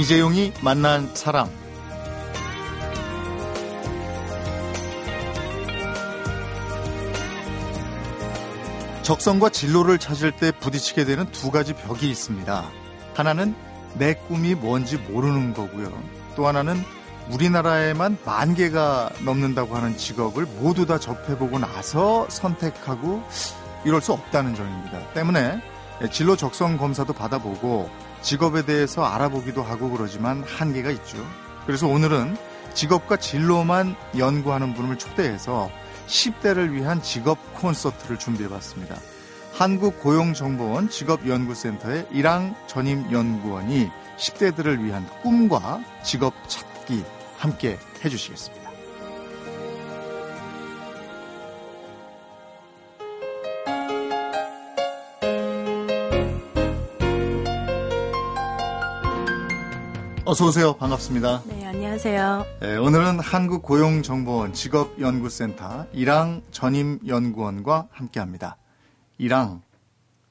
이재용이 만난 사람. 적성과 진로를 찾을 때 부딪히게 되는 두 가지 벽이 있습니다. 하나는 내 꿈이 뭔지 모르는 거고요. 또 하나는 우리나라에만 만 개가 넘는다고 하는 직업을 모두 다 접해보고 나서 선택하고 이럴 수 없다는 점입니다. 때문에 진로 적성 검사도 받아보고 직업에 대해서 알아보기도 하고 그러지만 한계가 있죠. 그래서 오늘은 직업과 진로만 연구하는 분을 초대해서 10대를 위한 직업 콘서트를 준비해봤습니다. 한국고용정보원 직업연구센터의 이랑 전임 연구원이 10대들을 위한 꿈과 직업 찾기 함께 해주시겠습니다. 어서 오세요. 반갑습니다. 네, 안녕하세요. 네, 오늘은 한국고용정보원 직업연구센터 이랑 전임 연구원과 함께합니다. 이랑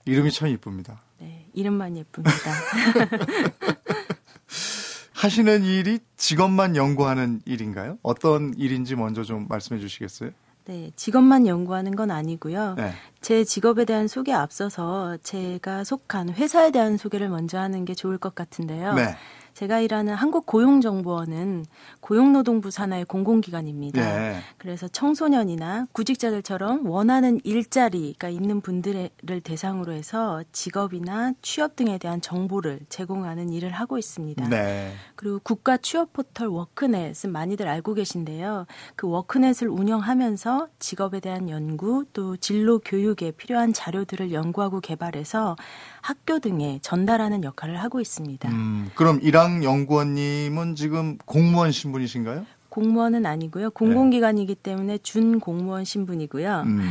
이름이 참 이쁩니다. 네, 이름만 예쁩니다. 하시는 일이 직업만 연구하는 일인가요? 어떤 일인지 먼저 좀 말씀해 주시겠어요? 네, 직업만 연구하는 건 아니고요. 네. 제 직업에 대한 소개 앞서서 제가 속한 회사에 대한 소개를 먼저 하는 게 좋을 것 같은데요. 네. 제가 일하는 한국 고용정보원은 고용노동부 산하의 공공기관입니다. 네. 그래서 청소년이나 구직자들처럼 원하는 일자리가 있는 분들을 대상으로 해서 직업이나 취업 등에 대한 정보를 제공하는 일을 하고 있습니다. 네. 그리고 국가 취업 포털 워크넷은 많이들 알고 계신데요. 그 워크넷을 운영하면서 직업에 대한 연구 또 진로 교육에 필요한 자료들을 연구하고 개발해서 학교 등에 전달하는 역할을 하고 있습니다. 음, 그럼 이랑 연구원님은 지금 공무원 신분이신가요? 공무원은 아니고요. 공공기관이기 때문에 준 공무원 신분이고요. 음,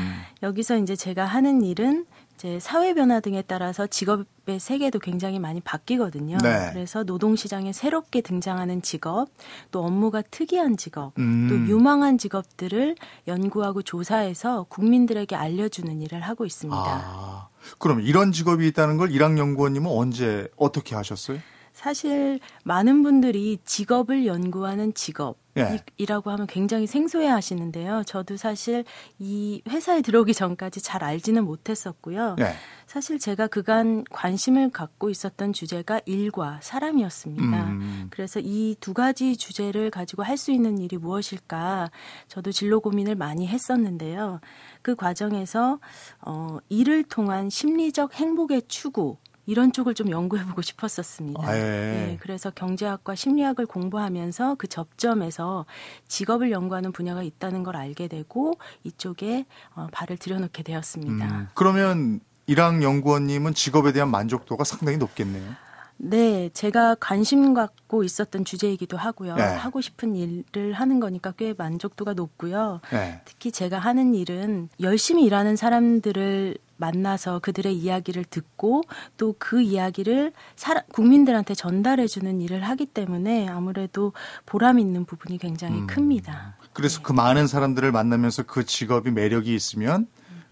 여기서 이제 제가 하는 일은 이제 사회 변화 등에 따라서 직업의 세계도 굉장히 많이 바뀌거든요. 네. 그래서 노동 시장에 새롭게 등장하는 직업, 또 업무가 특이한 직업, 음. 또 유망한 직업들을 연구하고 조사해서 국민들에게 알려주는 일을 하고 있습니다. 아, 그럼 이런 직업이 있다는 걸 이랑 연구원님은 언제 어떻게 하셨어요? 사실 많은 분들이 직업을 연구하는 직업 예. 이라고 하면 굉장히 생소해 하시는데요. 저도 사실 이 회사에 들어오기 전까지 잘 알지는 못했었고요. 예. 사실 제가 그간 관심을 갖고 있었던 주제가 일과 사람이었습니다. 음. 그래서 이 두 가지 주제를 가지고 할 수 있는 일이 무엇일까 저도 진로 고민을 많이 했었는데요. 그 과정에서 어, 일을 통한 심리적 행복의 추구 이런 쪽을 좀 연구해보고 싶었었습니다. 아, 예. 네, 그래서 경제학과 심리학을 공부하면서 그 접점에서 직업을 연구하는 분야가 있다는 걸 알게 되고 이쪽에 어, 발을 들여놓게 되었습니다. 음, 그러면 이랑 연구원님은 직업에 대한 만족도가 상당히 높겠네요. 네, 제가 관심 갖고 있었던 주제이기도 하고요. 네. 하고 싶은 일을 하는 거니까 꽤 만족도가 높고요. 예. 특히 제가 하는 일은 열심히 일하는 사람들을 만나서 그들의 이야기를 듣고 또 그 이야기를 사람, 국민들한테 전달해 주는 일을 하기 때문에 아무래도 보람 있는 부분이 굉장히 음. 큽니다. 그래서 그 많은 사람들을 만나면서 그 직업이 매력이 있으면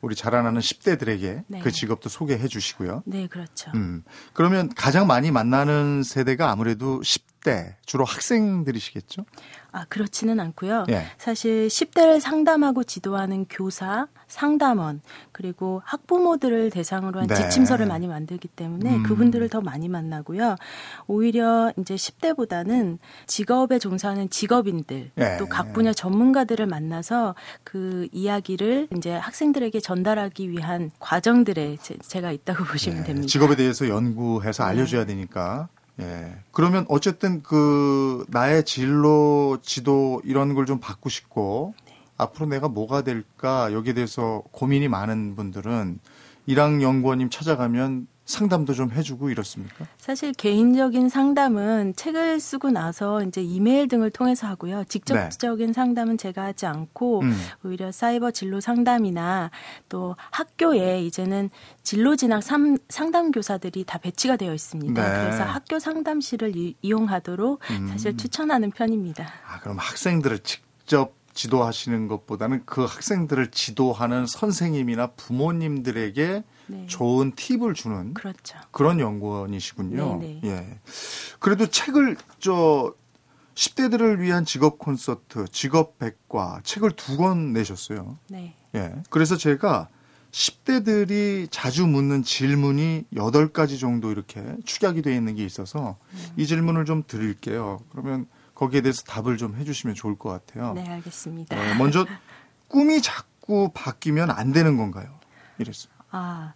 우리 자라나는 10대들에게 네. 그 직업도 소개해 주시고요. 네, 그렇죠. 음. 그러면 가장 많이 만나는 세대가 아무래도 10대, 주로 학생들이시겠죠? 아, 그렇지는 않고요. 예. 사실 10대를 상담하고 지도하는 교사, 상담원, 그리고 학부모들을 대상으로 한 네. 지침서를 많이 만들기 때문에 음. 그분들을 더 많이 만나고요. 오히려 이제 10대보다는 직업에 종사하는 직업인들, 예. 또각 분야 전문가들을 만나서 그 이야기를 이제 학생들에게 전달하기 위한 과정들에 제, 제가 있다고 보시면 예, 됩니다. 직업에 대해서 연구해서 네. 알려줘야 되니까. 예. 그러면 어쨌든 그 나의 진로, 지도 이런 걸 좀 받고 싶고 네. 앞으로 내가 뭐가 될까 여기에 대해서 고민이 많은 분들은 이랑 연구원님 찾아가면 상담도 좀 해주고 이렇습니까? 사실 개인적인 상담은 책을 쓰고 나서 이제 이메일 등을 통해서 하고요. 직접적인 상담은 제가 하지 않고 네. 음. 오히려 사이버 진로 상담이나 또 학교에 이제는 진로 진학 삼- 상담 교사들이 다 배치가 되어 있습니다. 네. 그래서 학교 상담실을 이, 용하도록 음. 사실 추천하는 편입니다. 아, 그럼 학생들을 직접 지도하시는 것보다는 그 학생들을 지도하는 선생님이나 부모님들에게 네. 좋은 팁을 주는 그렇죠. 그런 연구원이시군요. 네네. 예. 그래도 책을 저 10대들을 위한 직업 콘서트, 직업 백과 책을 두 권 내셨어요. 네. 예. 그래서 제가 10대들이 자주 묻는 질문이 8가지 정도 이렇게 축약이 되어 있는 게 있어서 이 질문을 좀 드릴게요. 그러면 거기에 대해서 답을 좀 해주시면 좋을 것 같아요. 네, 알겠습니다. 어, 먼저 꿈이 자꾸 바뀌면 안 되는 건가요? 이랬어요. 아,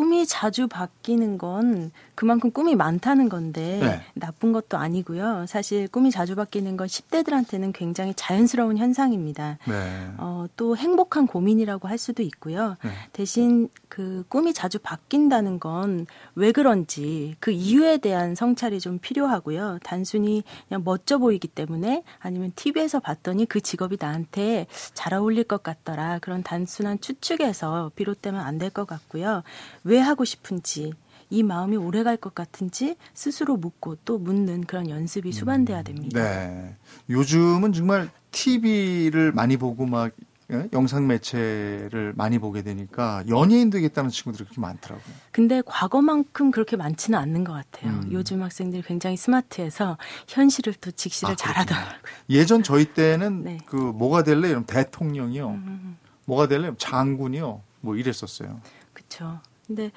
꿈이 자주 바뀌는 건 그만큼 꿈이 많다는 건데 네. 나쁜 것도 아니고요. 사실 꿈이 자주 바뀌는 건 10대들한테는 굉장히 자연스러운 현상입니다. 네. 어, 또 행복한 고민이라고 할 수도 있고요. 네. 대신 그 꿈이 자주 바뀐다는 건 왜 그런지 그 이유에 대한 성찰이 좀 필요하고요. 단순히 그냥 멋져 보이기 때문에 아니면 TV에서 봤더니 그 직업이 나한테 잘 어울릴 것 같더라. 그런 단순한 추측에서 비롯되면 안 될 것 같고요. 왜 하고 싶은지 이 마음이 오래 갈 것 같은지 스스로 묻고 또 묻는 그런 연습이 수반돼야 됩니다. 네. 요즘은 정말 TV를 많이 보고 막 예? 영상 매체를 많이 보게 되니까 연예인 되겠다는 친구들이 그렇게 많더라고요. 근데 과거만큼 그렇게 많지는 않는 것 같아요. 음. 요즘 학생들이 굉장히 스마트해서 현실을 또 직시를 아, 잘하더라고요. 예전 저희 때는 네. 그 뭐가 될래 이러면 대통령이요. 음, 뭐가 될래 장군이요. 뭐 이랬었어요. 그렇죠. 근데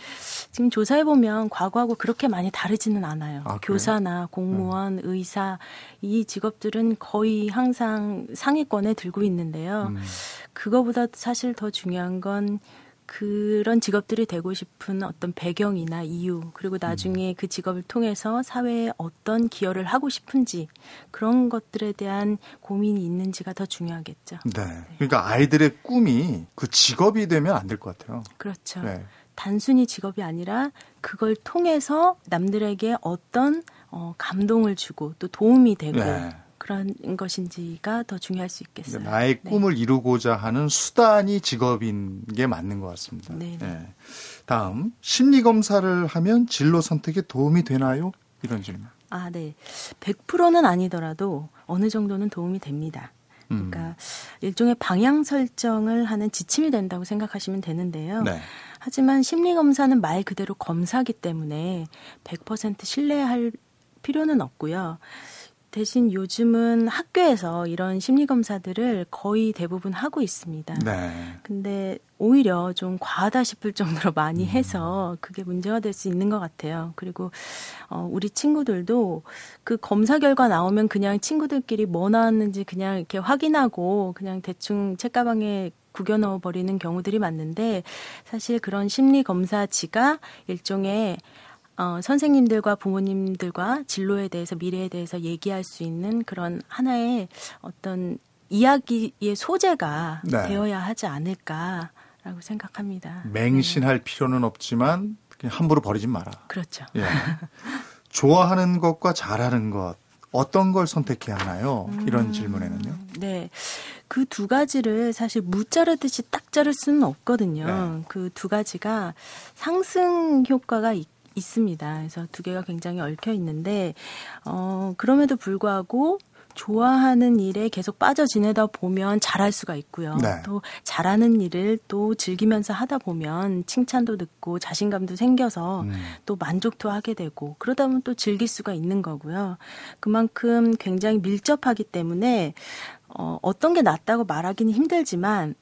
지금 조사해 보면 과거하고 그렇게 많이 다르지는 않아요. 아? 교사나 공무원, 의사 이 직업들은 거의 항상 상위권에 들고 있는데요. 음. 그거보다 사실 더 중요한 건 그런 직업들이 되고 싶은 어떤 배경이나 이유, 그리고 나중에 그 직업을 통해서 사회에 어떤 기여를 하고 싶은지 그런 것들에 대한 고민이 있는지가 더 중요하겠죠. 네. 그러니까 아이들의 꿈이 그 직업이 되면 안 될 것 같아요. 그렇죠. 네. 단순히 직업이 아니라 그걸 통해서 남들에게 어떤 어, 감동을 주고 또 도움이 되고 네. 그런 것인지가 더 중요할 수 있겠어요. 나의 네. 꿈을 이루고자 하는 수단이 직업인 게 맞는 것 같습니다. 네, 네. 네. 다음 심리 검사를 하면 진로 선택에 도움이 되나요? 이런 질문. 아, 네. 100%는 아니더라도 어느 정도는 도움이 됩니다. 음. 그러니까 일종의 방향 설정을 하는 지침이 된다고 생각하시면 되는데요. 네. 하지만 심리 검사는 말 그대로 검사기 때문에 100% 신뢰할 필요는 없고요. 대신 요즘은 학교에서 이런 심리 검사들을 거의 대부분 하고 있습니다. 네. 근데 오히려 좀 과하다 싶을 정도로 음. 많이 해서 그게 문제가 될 수 있는 것 같아요. 그리고 어, 우리 친구들도 그 검사 결과 나오면 그냥 친구들끼리 뭐 나왔는지 그냥 이렇게 확인하고 그냥 대충 책가방에 구겨 넣어 버리는 경우들이 많는데 사실 그런 심리 검사지가 일종의 어, 선생님들과 부모님들과 진로에 대해서 미래에 대해서 얘기할 수 있는 그런 하나의 어떤 이야기의 소재가 네. 되어야 하지 않을까라고 생각합니다. 맹신할 필요는 없지만 그냥 함부로 버리지 마라. 그렇죠. 예. 좋아하는 것과 잘하는 것 어떤 걸 선택해야 하나요? 이런 질문에는요. 네. 그 두 가지를 사실 무 자르듯이 딱 자를 수는 없거든요. 네. 그두 가지가 상승 효과가 있, 있습니다. 그래서 두 개가 굉장히 얽혀 있는데, 어, 그럼에도 불구하고 좋아하는 일에 계속 빠져 지내다 보면 잘할 수가 있고요. 네. 또 잘하는 일을 또 즐기면서 하다 보면 칭찬도 듣고 자신감도 생겨서 음. 또 만족도 하게 되고 그러다 보면 또 즐길 수가 있는 거고요. 그만큼 굉장히 밀접하기 때문에 어, 어떤 게 낫다고 말하기는 힘들지만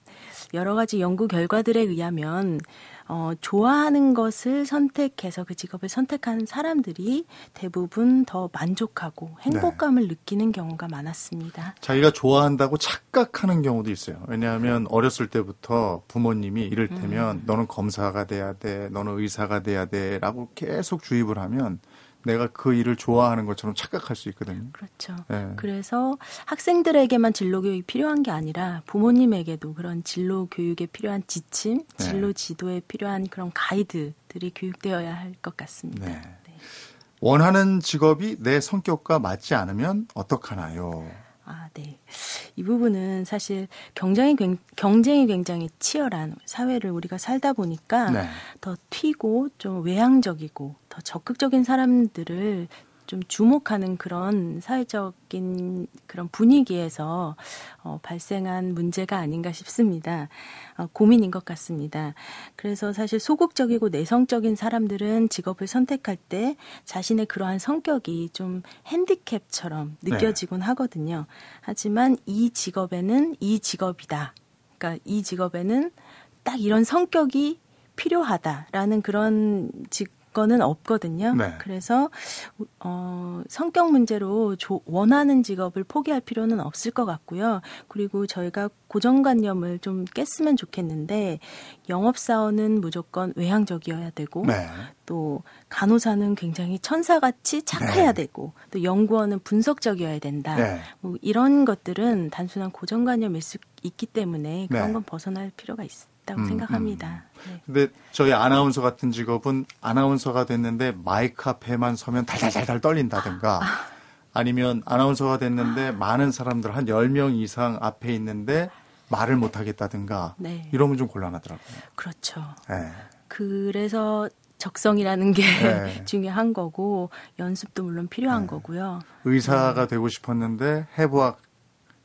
여러 가지 연구 결과들에 의하면 어, 좋아하는 것을 선택해서 그 직업을 선택한 사람들이 대부분 더 만족하고 행복감을 느끼는 경우가 많았습니다. 자기가 좋아한다고 착각하는 경우도 있어요. 왜냐하면 어렸을 때부터 부모님이 이를테면 너는 검사가 돼야 돼, 너는 의사가 돼야 돼라고 계속 주입을 하면 내가 그 일을 좋아하는 것처럼 착각할 수 있거든요. 그렇죠. 예. 그래서 학생들에게만 진로 교육이 필요한 게 아니라 부모님에게도 그런 진로 교육에 필요한 지침, 네. 진로 지도에 필요한 그런 가이드들이 교육되어야 할 것 같습니다. 네. 네. 원하는 직업이 내 성격과 맞지 않으면 어떡하나요? 아, 네. 이 부분은 사실 경쟁이, 굉- 경쟁이 굉장히 치열한 사회를 우리가 살다 보니까 네. 더 튀고 좀 외향적이고 더 적극적인 사람들을 좀 주목하는 그런 사회적인 그런 분위기에서 어, 발생한 문제가 아닌가 싶습니다. 어, 고민인 것 같습니다. 그래서 사실 소극적이고 내성적인 사람들은 직업을 선택할 때 자신의 그러한 성격이 좀 핸디캡처럼 느껴지곤 네. 하거든요. 하지만 이 직업에는 이 직업이다. 그러니까 이 직업에는 딱 이런 성격이 필요하다라는 그런 직 거는 없거든요. 네. 그래서 어, 성격 문제로 조, 원하는 직업을 포기할 필요는 없을 것 같고요. 그리고 저희가 고정관념을 좀 깼으면 좋겠는데 영업사원은 무조건 외향적이어야 되고 네. 또 간호사는 굉장히 천사같이 착해야 네. 되고 또 연구원은 분석적이어야 된다. 네. 뭐 이런 것들은 단순한 고정관념일 수 있기 때문에 그런 네. 건 벗어날 필요가 있습니다. 있다고 음, 생각합니다. 음. 네. 근데 저희 아나운서 같은 직업은 아나운서가 됐는데 마이크 앞에만 서면 달달달달 떨린다든가 아. 니면 아나운서가 됐는데 많은 사람들 한 10명 이상 앞에 있는데 말을 못 하겠다든가 네. 이러면 좀 곤란하더라고요. 그렇죠. 네. 그래서 적성이라는 게 네. 중요한 거고 연습도 물론 필요한 네. 거고요. 의사가 네. 되고 싶었는데 해부학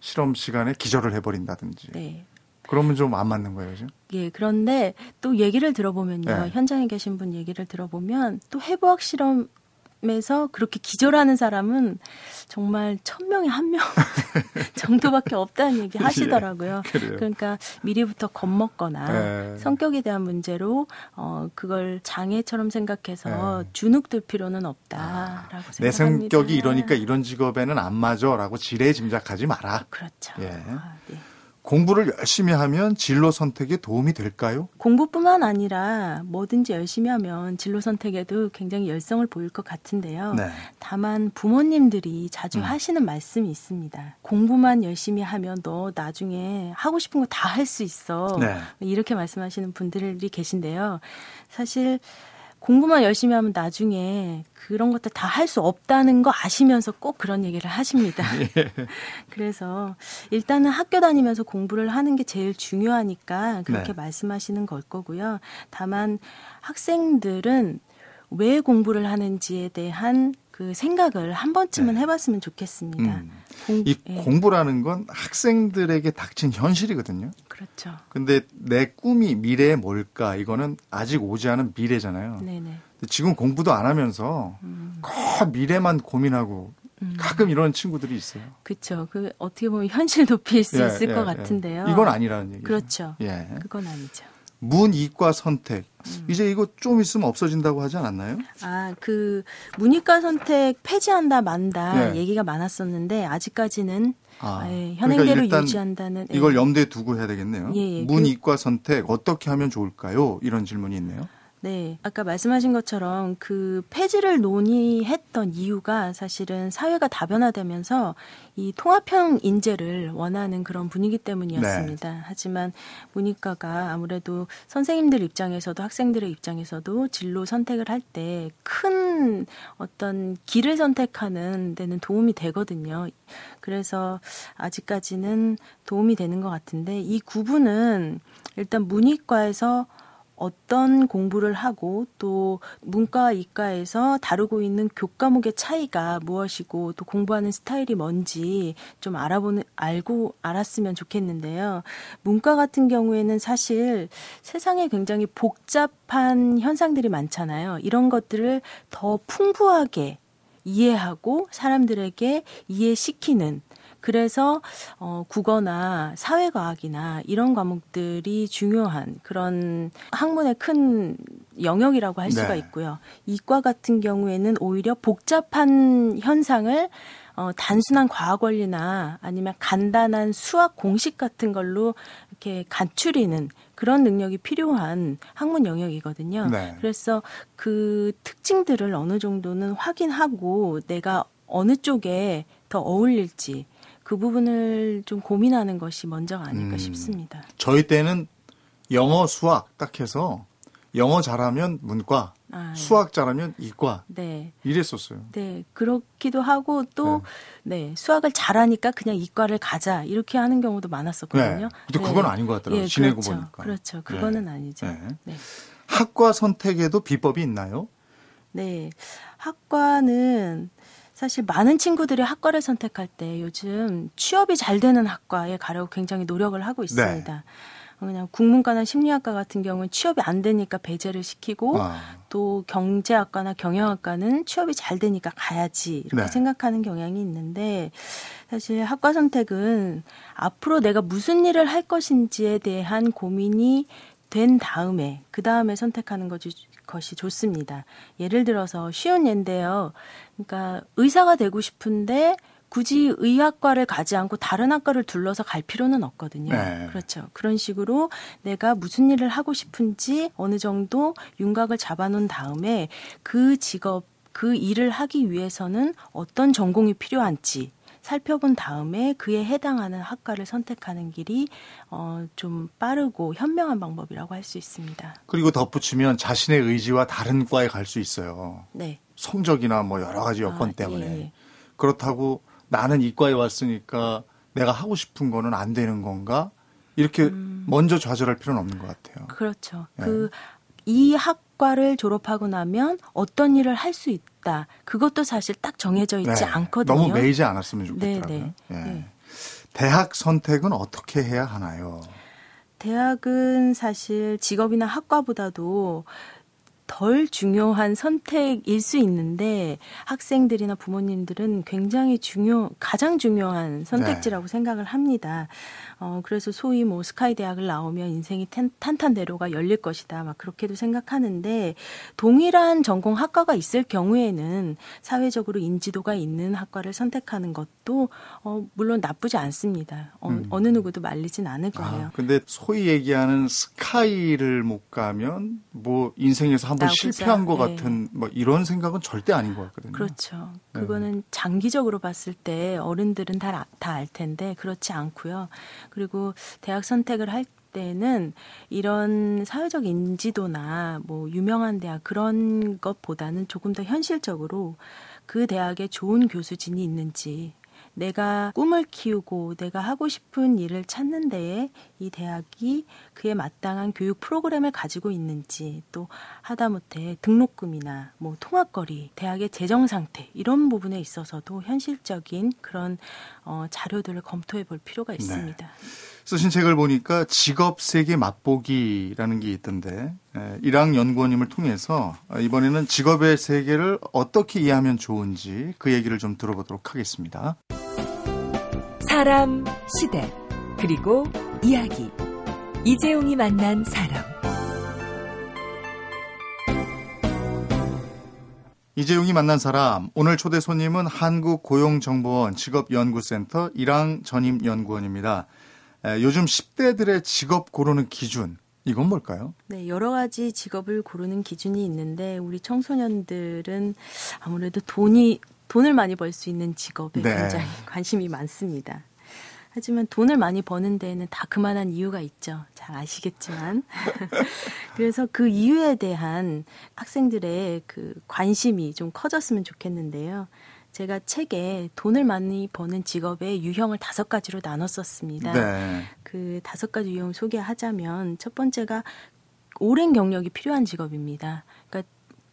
실험 시간에 기절을 해버린다든지. 네. 그러면 좀 안 맞는 거예요, 지금? 예, 그런데 또 얘기를 들어보면요. 네. 현장에 계신 분 얘기를 들어보면 또 해부학 실험 에서 그렇게 기절하는 사람은 정말 천 명에 한 명 정도밖에 없다는 얘기 예, 하시더라고요. 예, 그러니까 미리부터 겁먹거나 네. 성격에 대한 문제로 어 그걸 장애처럼 생각해서 네. 주눅들 필요는 없다라고 아, 생각합니다. 내 성격이 이러니까 이런 직업에는 안 맞아라고 지레 짐작하지 마라. 그렇죠. 예. 아, 네. 공부를 열심히 하면 진로 선택에 도움이 될까요? 공부뿐만 아니라 뭐든지 열심히 하면 진로 선택에도 굉장히 열성을 보일 것 같은데요. 네. 다만 부모님들이 자주 음. 하시는 말씀이 있습니다. 공부만 열심히 하면 너 나중에 하고 싶은 거 다 할 수 있어. 네. 이렇게 말씀하시는 분들이 계신데요. 사실 공부만 열심히 하면 나중에 그런 것들 다 할 수 없다는 거 아시면서 꼭 그런 얘기를 하십니다. 예. 그래서 일단은 학교 다니면서 공부를 하는 게 제일 중요하니까 그렇게 네. 말씀하시는 걸 거고요. 다만 학생들은 왜 공부를 하는지에 대한 그 생각을 한 번쯤은 네. 해봤으면 좋겠습니다. 음. 공, 이 예. 공부라는 건 학생들에게 닥친 현실이거든요. 그렇죠. 근데 내 꿈이 미래에 뭘까 이거는 아직 오지 않은 미래잖아요. 네네. 지금 공부도 안 하면서 음. 거 미래만 고민하고 음. 가끔 이런 친구들이 있어요. 그렇죠. 그 어떻게 보면 현실 높일 수 예, 있을 예, 것 예. 같은데요. 이건 아니라는 얘기죠. 그렇죠. 예. 그건 아니죠. 문이과 선택. 음. 이제 이거 좀 있으면 없어진다고 하지 않았나요? 아, 그 문이과 선택 폐지한다 만다 네. 얘기가 많았었는데 아직까지는 아, 예, 현행대로 그러니까 유지한다는 이걸 예. 염두에 두고 해야 되겠네요. 예, 예. 문이과 그 선택 어떻게 하면 좋을까요? 이런 질문이 있네요. 네. 아까 말씀하신 것처럼 그 폐지를 논의했던 이유가 사실은 사회가 다변화되면서 이 통합형 인재를 원하는 그런 분위기 때문이었습니다. 네. 하지만 문이과가 아무래도 선생님들 입장에서도 학생들의 입장에서도 진로 선택을 할 때 큰 어떤 길을 선택하는 데는 도움이 되거든요. 그래서 아직까지는 도움이 되는 것 같은데 이 구분은 일단 문이과에서 어떤 공부를 하고 또 문과 이과에서 다루고 있는 교과목의 차이가 무엇이고 또 공부하는 스타일이 뭔지 좀 알아보는 알고 알았으면 좋겠는데요. 문과 같은 경우에는 사실 세상에 굉장히 복잡한 현상들이 많잖아요. 이런 것들을 더 풍부하게 이해하고 사람들에게 이해시키는 그래서 어 국어나 사회과학이나 이런 과목들이 중요한 그런 학문의 큰 영역이라고 할 수가 네. 있고요. 이과 같은 경우에는 오히려 복잡한 현상을 어, 단순한 과학 원리나 아니면 간단한 수학 공식 같은 걸로 이렇게 간추리는 그런 능력이 필요한 학문 영역이거든요. 네. 그래서 그 특징들을 어느 정도는 확인하고 내가 어느 쪽에 더 어울릴지 그 부분을 좀 고민하는 것이 먼저가 아닐까 음, 싶습니다. 저희 때는 영어, 수학 딱 해서 영어 잘하면 문과, 아, 네. 수학 잘하면 이과. 네. 이랬었어요. 네. 그렇기도 하고 또 네. 네. 수학을 잘하니까 그냥 이과를 가자. 이렇게 하는 경우도 많았었거든요. 네. 근데 그건 네. 아닌 것 같더라고요. 예, 지내고 그렇죠. 보니까. 그렇죠. 그거는 아니죠. 네. 학과 선택에도 비법이 있나요? 네. 학과는 사실 많은 친구들이 학과를 선택할 때 요즘 취업이 잘 되는 학과에 가려고 굉장히 노력을 하고 있습니다. 네. 그냥 국문과나 심리학과 같은 경우는 취업이 안 되니까 배제를 시키고 아. 또 경제학과나 경영학과는 취업이 잘 되니까 가야지 이렇게 네. 생각하는 경향이 있는데 사실 학과 선택은 앞으로 내가 무슨 일을 할 것인지에 대한 고민이 된 다음에 그 다음에 선택하는 것이 것이 좋습니다. 예를 들어서 쉬운 예인데요. 그러니까 의사가 되고 싶은데 굳이 의학과를 가지 않고 다른 학과를 둘러서 갈 필요는 없거든요. 네. 그렇죠. 그런 식으로 내가 무슨 일을 하고 싶은지 어느 정도 윤곽을 잡아놓은 다음에 그 직업, 그 일을 하기 위해서는 어떤 전공이 필요한지 살펴본 다음에 그에 해당하는 학과를 선택하는 길이 어, 좀 빠르고 현명한 방법이라고 할 수 있습니다. 그리고 덧붙이면 자신의 의지와 다른 과에 갈 수 있어요. 네. 성적이나 뭐 여러 가지 여건 아, 때문에. 예. 그렇다고 나는 이과에 왔으니까 내가 하고 싶은 거는 안 되는 건가? 이렇게 음. 먼저 좌절할 필요는 없는 것 같아요. 그렇죠. 예. 그이 학과를 졸업하고 나면 어떤 일을 할 수 있다. 그것도 사실 딱 정해져 있지 네. 않거든요. 너무 매이지 않았으면 좋겠더라고요. 네, 네. 예. 네. 대학 선택은 어떻게 해야 하나요? 대학은 사실 직업이나 학과보다도 덜 중요한 선택일 수 있는데 학생들이나 부모님들은 굉장히 중요 가장 중요한 선택지라고 네. 생각을 합니다. 어 그래서 소위 뭐 스카이 대학을 나오면 인생이 탄, 탄탄대로가 열릴 것이다. 막 그렇게도 생각하는데 동일한 전공 학과가 있을 경우에는 사회적으로 인지도가 있는 학과를 선택하는 것도 어 물론 나쁘지 않습니다. 어, 음. 어느 누구도 말리진 않을 아, 거예요. 아, 근데 소위 얘기하는 스카이를 못 가면 뭐 인생에서 한번 실패한 것 네. 같은 뭐 이런 생각은 절대 아닌 것 같거든요. 그렇죠. 네. 그거는 네. 장기적으로 봤을 때 어른들은 다 다 알 텐데 그렇지 않고요. 그리고 대학 선택을 할 때는 이런 사회적 인지도나 뭐 유명한 대학 그런 것보다는 조금 더 현실적으로 그 대학에 좋은 교수진이 있는지 내가 꿈을 키우고 내가 하고 싶은 일을 찾는 데에 이 대학이 그에 마땅한 교육 프로그램을 가지고 있는지 또 하다못해 등록금이나 뭐 통학거리, 대학의 재정 상태 이런 부분에 있어서도 현실적인 그런 어, 자료들을 검토해 볼 필요가 네. 있습니다. 네. 쓰신 책을 보니까 직업 세계 맛보기라는 게 있던데 일학 연구원님을 통해서 이번에는 직업의 세계를 어떻게 이해하면 좋은지 그 얘기를 좀 들어보도록 하겠습니다. 사람, 시대, 그리고 이야기. 이재용이 만난 사람. 이재용이 만난 사람. 오늘 초대 손님은 한국고용정보원 직업연구센터 이랑 전임 연구원입니다. 요즘 10대들의 직업 고르는 기준, 이건 뭘까요? 네, 여러 가지 직업을 고르는 기준이 있는데 우리 청소년들은 아무래도 돈이 돈을 많이 벌 수 있는 직업에 네. 굉장히 관심이 많습니다. 하지만 돈을 많이 버는 데에는 다 그만한 이유가 있죠. 잘 아시겠지만. 그래서 그 이유에 대한 학생들의 그 관심이 좀 커졌으면 좋겠는데요. 제가 책에 돈을 많이 버는 직업의 유형을 다섯 가지로 나눴었습니다. 네. 그 다섯 가지 유형을 소개하자면 첫 번째가 오랜 경력이 필요한 직업입니다.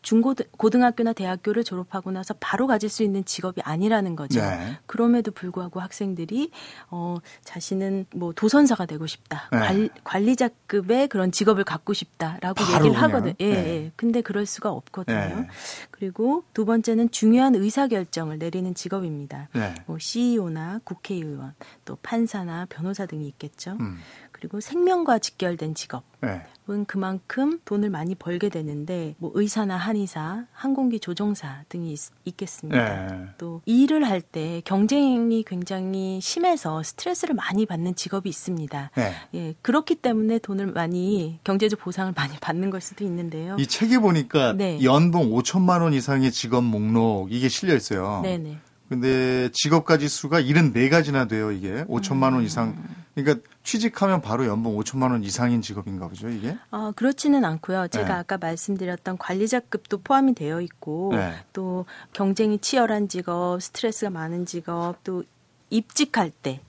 중고등학교나 대학교를 졸업하고 나서 바로 가질 수 있는 직업이 아니라는 거죠. 네. 그럼에도 불구하고 학생들이 어 자신은 뭐 도선사가 되고 싶다. 네. 관, 리자급의 그런 직업을 갖고 싶다라고 얘기를 하거든요. 예, 네. 예. 근데 그럴 수가 없거든요. 네. 그리고 두 번째는 중요한 의사 결정을 내리는 직업입니다. 네. 뭐 CEO나 국회의원, 또 판사나 변호사 등이 있겠죠. 음. 그리고 생명과 직결된 직업. 네. 은 그만큼 돈을 많이 벌게 되는데 뭐 의사나 한의사, 항공기 조종사 등이 있, 겠습니다 네. 또 일을 할 때 경쟁이 굉장히 심해서 스트레스를 많이 받는 직업이 있습니다. 네. 예, 그렇기 때문에 돈을 많이 경제적 보상을 많이 받는 걸 수도 있는데요. 이 책에 보니까 네. 연봉 5천만 원 이상의 직업 목록 이게 실려 있어요. 네네. 근데 직업가지 수가 74가지나 돼요, 이게. 5천만 원 이상. 그러니까 취직하면 바로 연봉 5천만 원 이상인 직업인가 보죠, 이게? 아, 그렇지는 않고요. 제가 네. 아까 말씀드렸던 관리자급도 포함이 되어 있고 네. 또 경쟁이 치열한 직업, 스트레스가 많은 직업, 또 입직할 때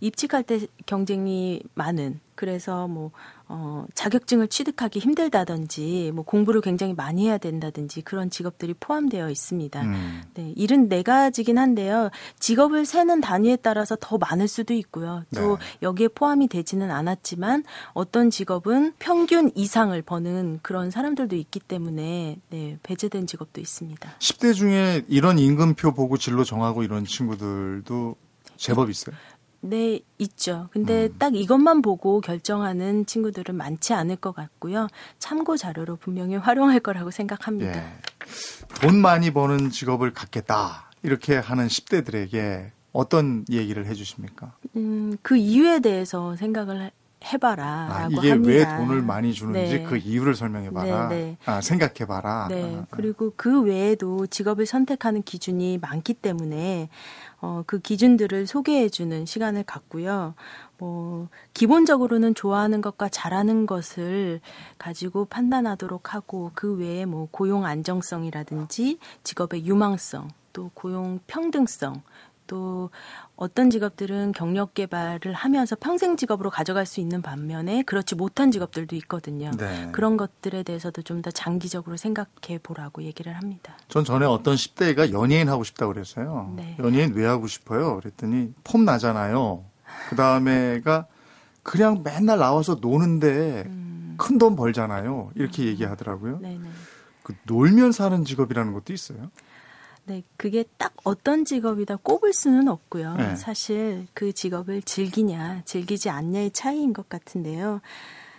입직할 때 경쟁이 많은 그래서 뭐 어, 자격증을 취득하기 힘들다든지 뭐 공부를 굉장히 많이 해야 된다든지 그런 직업들이 포함되어 있습니다. 음. 네, 일은 네 가지긴 한데요. 직업을 세는 단위에 따라서 더 많을 수도 있고요. 또 네. 여기에 포함이 되지는 않았지만 어떤 직업은 평균 이상을 버는 그런 사람들도 있기 때문에 네, 배제된 직업도 있습니다. 10대 중에 이런 임금표 보고 진로 정하고 이런 친구들도 제법 있어요. 네, 있죠. 근데 음. 딱 이것만 보고 결정하는 친구들은 많지 않을 것 같고요. 참고 자료로 분명히 활용할 거라고 생각합니다. 예. 돈 많이 버는 직업을 갖겠다. 이렇게 하는 10대들에게 어떤 얘기를 해 주십니까? 음, 그 이유에 대해서 생각을 해- 해봐라라고 아, 이게 합니다. 왜 돈을 많이 주는지 네. 그 이유를 설명해 봐라. 네, 네. 아, 생각해 봐라. 네. 아, 그리고 그 외에도 직업을 선택하는 기준이 많기 때문에 어, 그 기준들을 소개해주는 시간을 갖고요. 뭐 기본적으로는 좋아하는 것과 잘하는 것을 가지고 판단하도록 하고 그 외에 뭐 고용 안정성이라든지 직업의 유망성, 또 고용 평등성, 또 어떤 직업들은 경력 개발을 하면서 평생 직업으로 가져갈 수 있는 반면에 그렇지 못한 직업들도 있거든요. 네. 그런 것들에 대해서도 좀 더 장기적으로 생각해 보라고 얘기를 합니다. 전 전에 어떤 10대가 연예인 하고 싶다고 그랬어요. 네. 연예인 왜 하고 싶어요? 그랬더니 폼 나잖아요. 그 다음에가 그냥 맨날 나와서 노는데 음, 큰돈 벌잖아요. 이렇게 얘기하더라고요. 네네. 그 놀면서 하는 직업이라는 것도 있어요. 네, 그게 딱 어떤 직업이다 꼽을 수는 없고요. 네. 사실 그 직업을 즐기냐, 즐기지 않냐의 차이인 것 같은데요.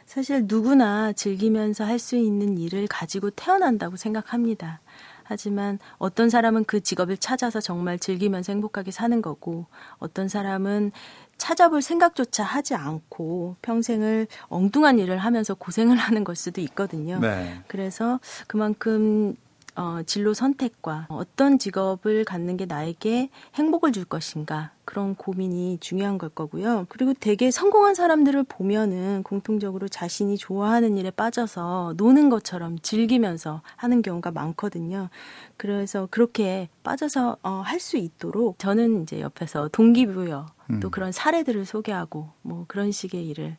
사실 누구나 즐기면서 할 수 있는 일을 가지고 태어난다고 생각합니다. 하지만 어떤 사람은 그 직업을 찾아서 정말 즐기면서 행복하게 사는 거고, 어떤 사람은 찾아볼 생각조차 하지 않고 평생을 엉뚱한 일을 하면서 고생을 하는 걸 수도 있거든요. 네. 그래서 그만큼 어, 진로 선택과 어떤 직업을 갖는 게 나에게 행복을 줄 것인가 그런 고민이 중요한 걸 거고요. 그리고 되게 성공한 사람들을 보면은 공통적으로 자신이 좋아하는 일에 빠져서 노는 것처럼 즐기면서 하는 경우가 많거든요. 그래서 그렇게 빠져서 어, 할 수 있도록 저는 이제 옆에서 동기부여 또 음. 그런 사례들을 소개하고 뭐 그런 식의 일을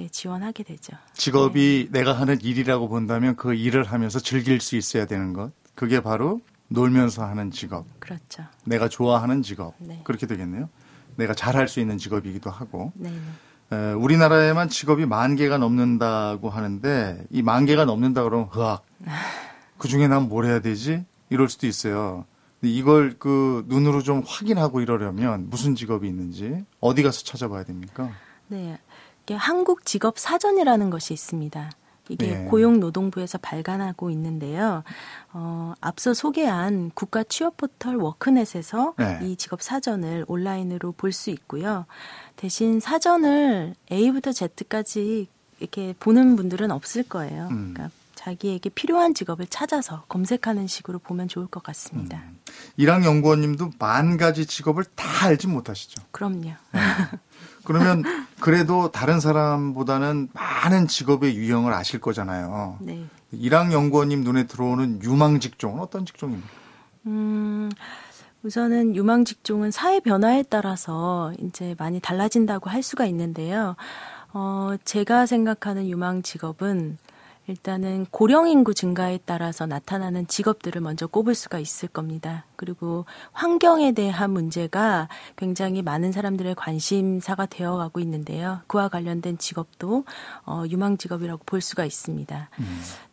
예, 지원하게 되죠. 직업이 내가 하는 일이라고 본다면 그 일을 하면서 즐길 수 있어야 되는 것. 그게 바로 놀면서 하는 직업. 그렇죠. 내가 좋아하는 직업. 네. 그렇게 되겠네요. 내가 잘할 수 있는 직업이기도 하고. 네. 네. 에, 우리나라에만 직업이 만 개가 넘는다고 하는데 이 만 개가 넘는다 그러면 흐악. 그 중에 난 뭘 해야 되지? 이럴 수도 있어요. 근데 이걸 그 눈으로 좀 확인하고 이러려면 무슨 직업이 있는지 어디 가서 찾아봐야 됩니까? 네. 한국 직업 사전이라는 것이 있습니다. 이게 네. 고용노동부에서 발간하고 있는데요. 어, 앞서 소개한 국가 취업 포털 워크넷에서 네. 이 직업 사전을 온라인으로 볼 수 있고요. 대신 사전을 A부터 Z까지 이렇게 보는 분들은 없을 거예요. 음. 그러니까 자기에게 필요한 직업을 찾아서 검색하는 식으로 보면 좋을 것 같습니다. 음. 이랑 연구원님도 만 가지 직업을 다 알지 못하시죠. 그럼요. 그러면 그래도 다른 사람보다는 많은 직업의 유형을 아실 거잖아요. 네. 이랑 연구원님 눈에 들어오는 유망 직종은 어떤 직종입니까? 음, 우선은 유망 직종은 사회 변화에 따라서 이제 많이 달라진다고 할 수가 있는데요. 어, 제가 생각하는 유망 직업은 일단은 고령 인구 증가에 따라서 나타나는 직업들을 먼저 꼽을 수가 있을 겁니다. 그리고 환경에 대한 문제가 굉장히 많은 사람들의 관심사가 되어 가고 있는데요. 그와 관련된 직업도 어, 유망 직업이라고 볼 수가 있습니다.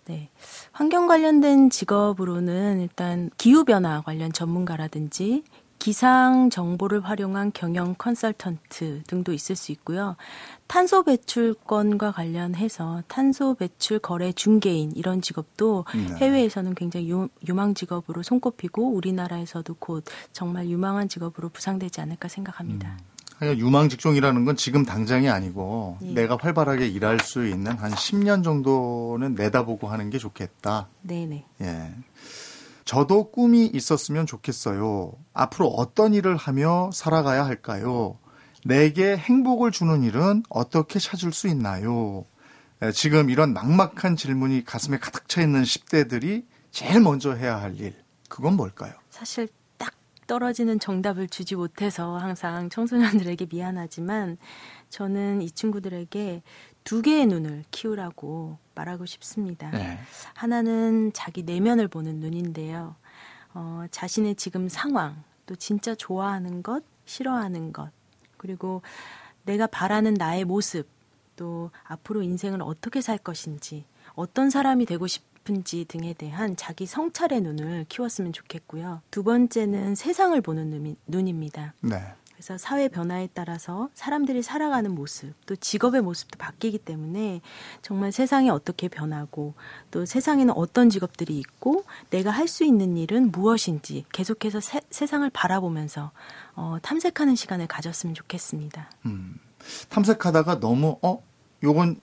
네. 환경 관련된 직업으로는 일단 기후변화 관련 전문가라든지 기상 정보를 활용한 경영 컨설턴트 등도 있을 수 있고요. 탄소 배출권과 관련해서 탄소 배출 거래 중개인 이런 직업도 네. 해외에서는 굉장히 유, 유망 직업으로 손꼽히고 우리나라에서도 곧 정말 유망한 직업으로 부상되지 않을까 생각합니다. 그러니까 유망 직종이라는 건 지금 당장이 아니고 예. 내가 활발하게 일할 수 있는 한 10년 정도는 내다보고 하는 게 좋겠다. 네네. 예. 저도 꿈이 있었으면 좋겠어요. 앞으로 어떤 일을 하며 살아가야 할까요? 내게 행복을 주는 일은 어떻게 찾을 수 있나요? 예, 지금 이런 막막한 질문이 가슴에 가득 차 있는 10대들이 제일 먼저 해야 할 일, 그건 뭘까요? 사실 딱 떨어지는 정답을 주지 못해서 항상 청소년들에게 미안하지만 저는 이 친구들에게 두 개의 눈을 키우라고 말하고 싶습니다. 네. 하나는 자기 내면을 보는 눈인데요. 어, 자신의 지금 상황, 또 진짜 좋아하는 것, 싫어하는 것, 그리고 내가 바라는 나의 모습, 또 앞으로 인생을 어떻게 살 것인지, 어떤 사람이 되고 싶은지 등에 대한 자기 성찰의 눈을 키웠으면 좋겠고요. 두 번째는 세상을 보는 눈 입니다. 네. 그래서 사회 변화에 따라서 사람들이 살아가는 모습, 또 직업의 모습도 바뀌기 때문에 정말 세상이 어떻게 변하고 또 세상에는 어떤 직업들이 있고 내가 할 수 있는 일은 무엇인지 계속해서 세, 세상을 바라보면서 어, 탐색하는 시간을 가졌으면 좋겠습니다. 음, 탐색하다가 너무 어 요건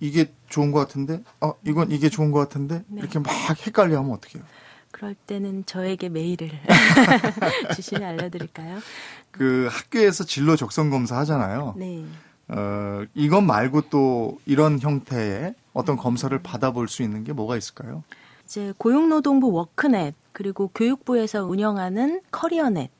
이게 좋은 것 같은데 어 이건 이게 좋은 것 같은데 네. 이렇게 막 헷갈려하면 어떡해요? 그럴 때는 저에게 메일을 주시면 알려드릴까요? 그 학교에서 진로 적성 검사 하잖아요. 네. 어, 이것 말고 또 이런 형태의 어떤 검사를 받아볼 수 있는 게 뭐가 있을까요? 이제 고용노동부 워크넷 그리고 교육부에서 운영하는 커리어넷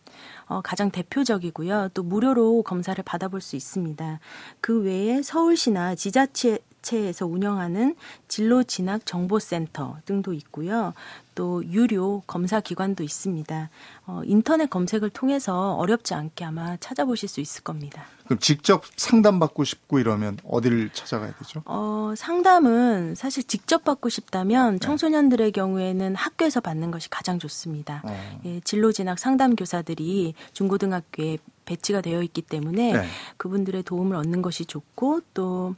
어, 가장 대표적이고요. 또 무료로 검사를 받아볼 수 있습니다. 그 외에 서울시나 지자체 에서 운영하는 진로 진학 정보센터 등도 있고요. 또 유료 검사 기관도 있습니다. 어, 인터넷 검색을 통해서 어렵지 않게 아마 찾아보실 수 있을 겁니다. 그럼 직접 상담받고 싶고 이러면 어디를 찾아가야 되죠? 어, 상담은 사실 직접 받고 싶다면 네. 청소년들의 경우에는 학교에서 받는 것이 가장 좋습니다. 어. 예, 진로 진학 상담 교사들이 중고등학교에 배치가 되어 있기 때문에 네. 그분들의 도움을 얻는 것이 좋고 또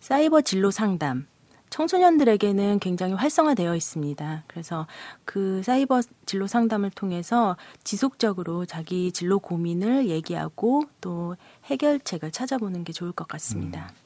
사이버 진로 상담 청소년들에게는 굉장히 활성화되어 있습니다. 그래서 그 사이버 진로 상담을 통해서 지속적으로 자기 진로 고민을 얘기하고 또 해결책을 찾아보는 게 좋을 것 같습니다. 음.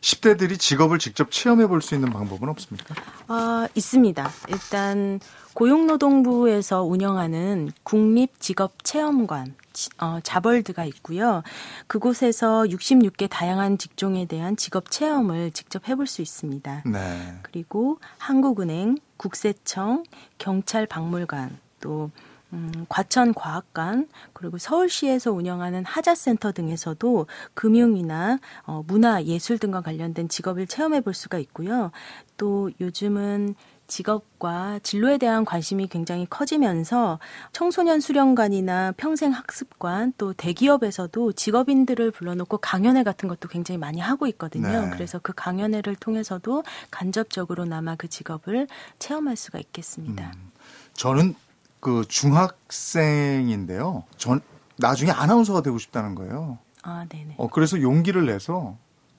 10대들이 직업을 직접 체험해 볼 수 있는 방법은 없습니까? 아, 있습니다. 일단 고용노동부에서 운영하는 국립직업체험관 어, 자벌드가 있고요. 그곳에서 66개 다양한 직종에 대한 직업 체험을 직접 해볼 수 있습니다. 네. 그리고 한국은행, 국세청, 경찰 박물관, 또 음, 과천과학관 그리고 서울시에서 운영하는 하자센터 등에서도 금융이나 어, 문화, 예술 등과 관련된 직업을 체험해 볼 수가 있고요. 또 요즘은 직업과 진로에 대한 관심이 굉장히 커지면서 청소년 수련관이나 평생 학습관 또 대기업에서도 직업인들을 불러놓고 강연회 같은 것도 굉장히 많이 하고 있거든요. 네. 그래서 그 강연회를 통해서도 간접적으로나마 그 직업을 체험할 수가 있겠습니다. 음, 저는 그 중학생인데요. 전 나중에 아나운서가 되고 싶다는 거예요. 아, 네네. 어, 그래서 용기를 내서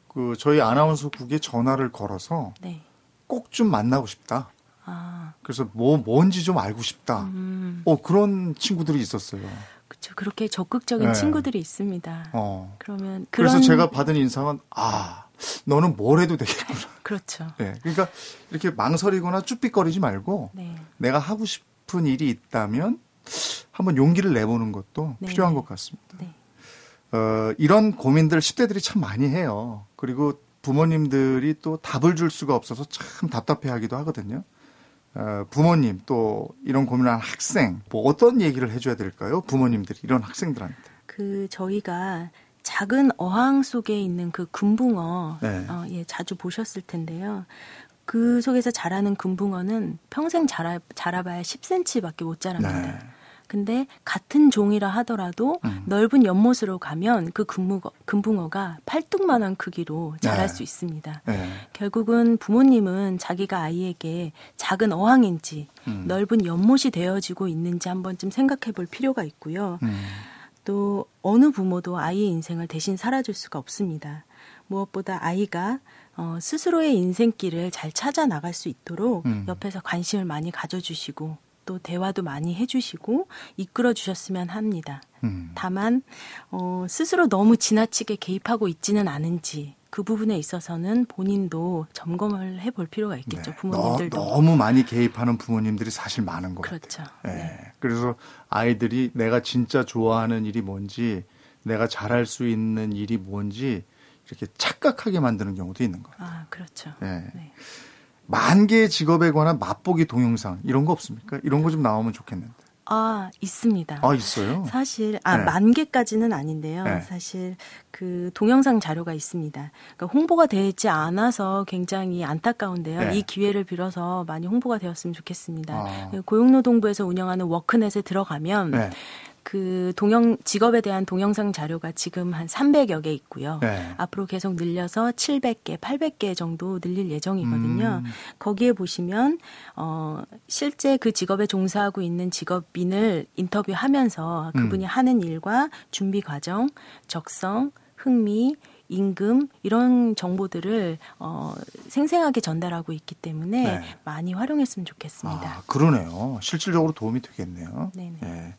그 저희 아나운서국에 전화를 걸어서 네. 꼭 좀 만나고 싶다. 아. 그래서 뭐 뭔지 좀 알고 싶다. 음. 어 그런 친구들이 있었어요. 그렇죠. 그렇게 적극적인 네. 친구들이 있습니다. 어. 그러면 그런... 그래서 제가 받은 인상은 아 너는 뭘 해도 되겠구나. 그렇죠. 네. 그러니까 이렇게 망설이거나 쭈삣거리지 말고 네. 내가 하고 싶 은 일이 있다면 한번 용기를 내보는 것도 네. 필요한 것 같습니다. 네. 어, 이런 고민들 10대들이 참 많이 해요. 그리고 부모님들이 또 답을 줄 수가 없어서 참 답답해 하기도 하거든요. 어, 부모님 또 이런 고민하는 학생 뭐 어떤 얘기를 해줘야 될까요? 부모님들이 이런 학생들한테. 그 저희가 작은 어항 속에 있는 그 금붕어 네. 어, 예 자주 보셨을 텐데요. 그 속에서 자라는 금붕어는 평생 자라 자라봐야 10cm밖에 못 자랍니다. 네. 근데 같은 종이라 하더라도 음. 넓은 연못으로 가면 그 금붕어, 금붕어가 팔뚝만한 크기로 자랄 네. 수 있습니다. 네. 결국은 부모님은 자기가 아이에게 작은 어항인지 음. 넓은 연못이 되어지고 있는지 한 번쯤 생각해 볼 필요가 있고요. 음. 또 어느 부모도 아이의 인생을 대신 살아줄 수가 없습니다. 무엇보다 아이가 어, 스스로의 인생길을 잘 찾아 나갈 수 있도록 음. 옆에서 관심을 많이 가져주시고 또 대화도 많이 해주시고 이끌어 주셨으면 합니다. 음. 다만 어, 스스로 너무 지나치게 개입하고 있지는 않은지 그 부분에 있어서는 본인도 점검을 해볼 필요가 있겠죠. 네. 부모님들도 너, 무 많이 개입하는 부모님들이 사실 많은 것 그렇죠. 같아요. 네. 네. 그래서 아이들이 내가 진짜 좋아하는 일이 뭔지, 내가 잘할 수 있는 일이 뭔지 이렇게 착각하게 만드는 경우도 있는 거예요. 아, 그렇죠. 네. 네. 만 개의 직업에 관한 맛보기 동영상 이런 거 없습니까? 이런 거 좀 나오면 좋겠는데. 아, 있습니다. 아, 있어요? 사실 아, 네. 만 개까지는 아닌데요. 네. 사실 그 동영상 자료가 있습니다. 그러니까 홍보가 되지 않아서 굉장히 안타까운데요. 네. 이 기회를 빌어서 많이 홍보가 되었으면 좋겠습니다. 아. 고용노동부에서 운영하는 워크넷에 들어가면 네. 그 동영 직업에 대한 동영상 자료가 지금 한 300여 개 있고요. 네. 앞으로 계속 늘려서 700개, 800개 정도 늘릴 예정이거든요. 음. 거기에 보시면 어 실제 그 직업에 종사하고 있는 직업인을 인터뷰하면서 음. 그분이 하는 일과 준비 과정, 적성, 흥미, 임금 이런 정보들을 어 생생하게 전달하고 있기 때문에 네. 많이 활용했으면 좋겠습니다. 아, 그러네요. 실질적으로 도움이 되겠네요. 네네. 예.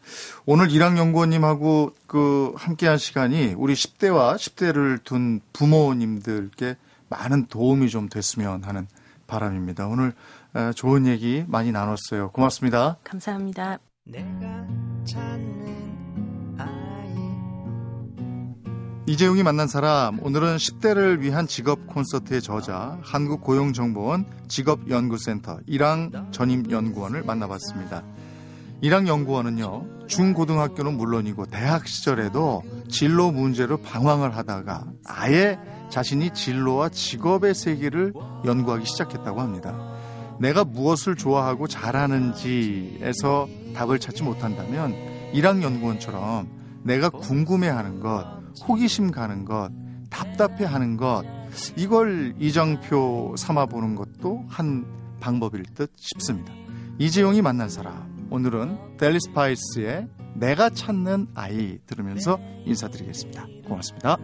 오늘 이랑 연구원님하고 그 함께한 시간이 우리 10대와 10대를 둔 부모님들께 많은 도움이 좀 됐으면 하는 바람입니다. 오늘 어, 좋은 얘기 많이 나눴어요. 고맙습니다. 감사합니다. 이재용이 만난 사람 오늘은 10대를 위한 직업 콘서트의 저자 한국고용정보원 직업연구센터 이랑 전임 연구원을 만나봤습니다. 이랑 연구원은요 중고등학교는 물론이고 대학 시절에도 진로 문제로 방황을 하다가 아예 자신이 진로와 직업의 세계를 연구하기 시작했다고 합니다. 내가 무엇을 좋아하고 잘하는지에서 답을 찾지 못한다면 이랑 연구원처럼 내가 궁금해하는 것 호기심 가는 것, 답답해 하는 것, 이걸 이정표 삼아 보는 것도 한 방법일 듯 싶습니다. 이재용이 만난 사람, 오늘은 델리 스파이스의 내가 찾는 아이 들으면서 인사드리겠습니다. 고맙습니다.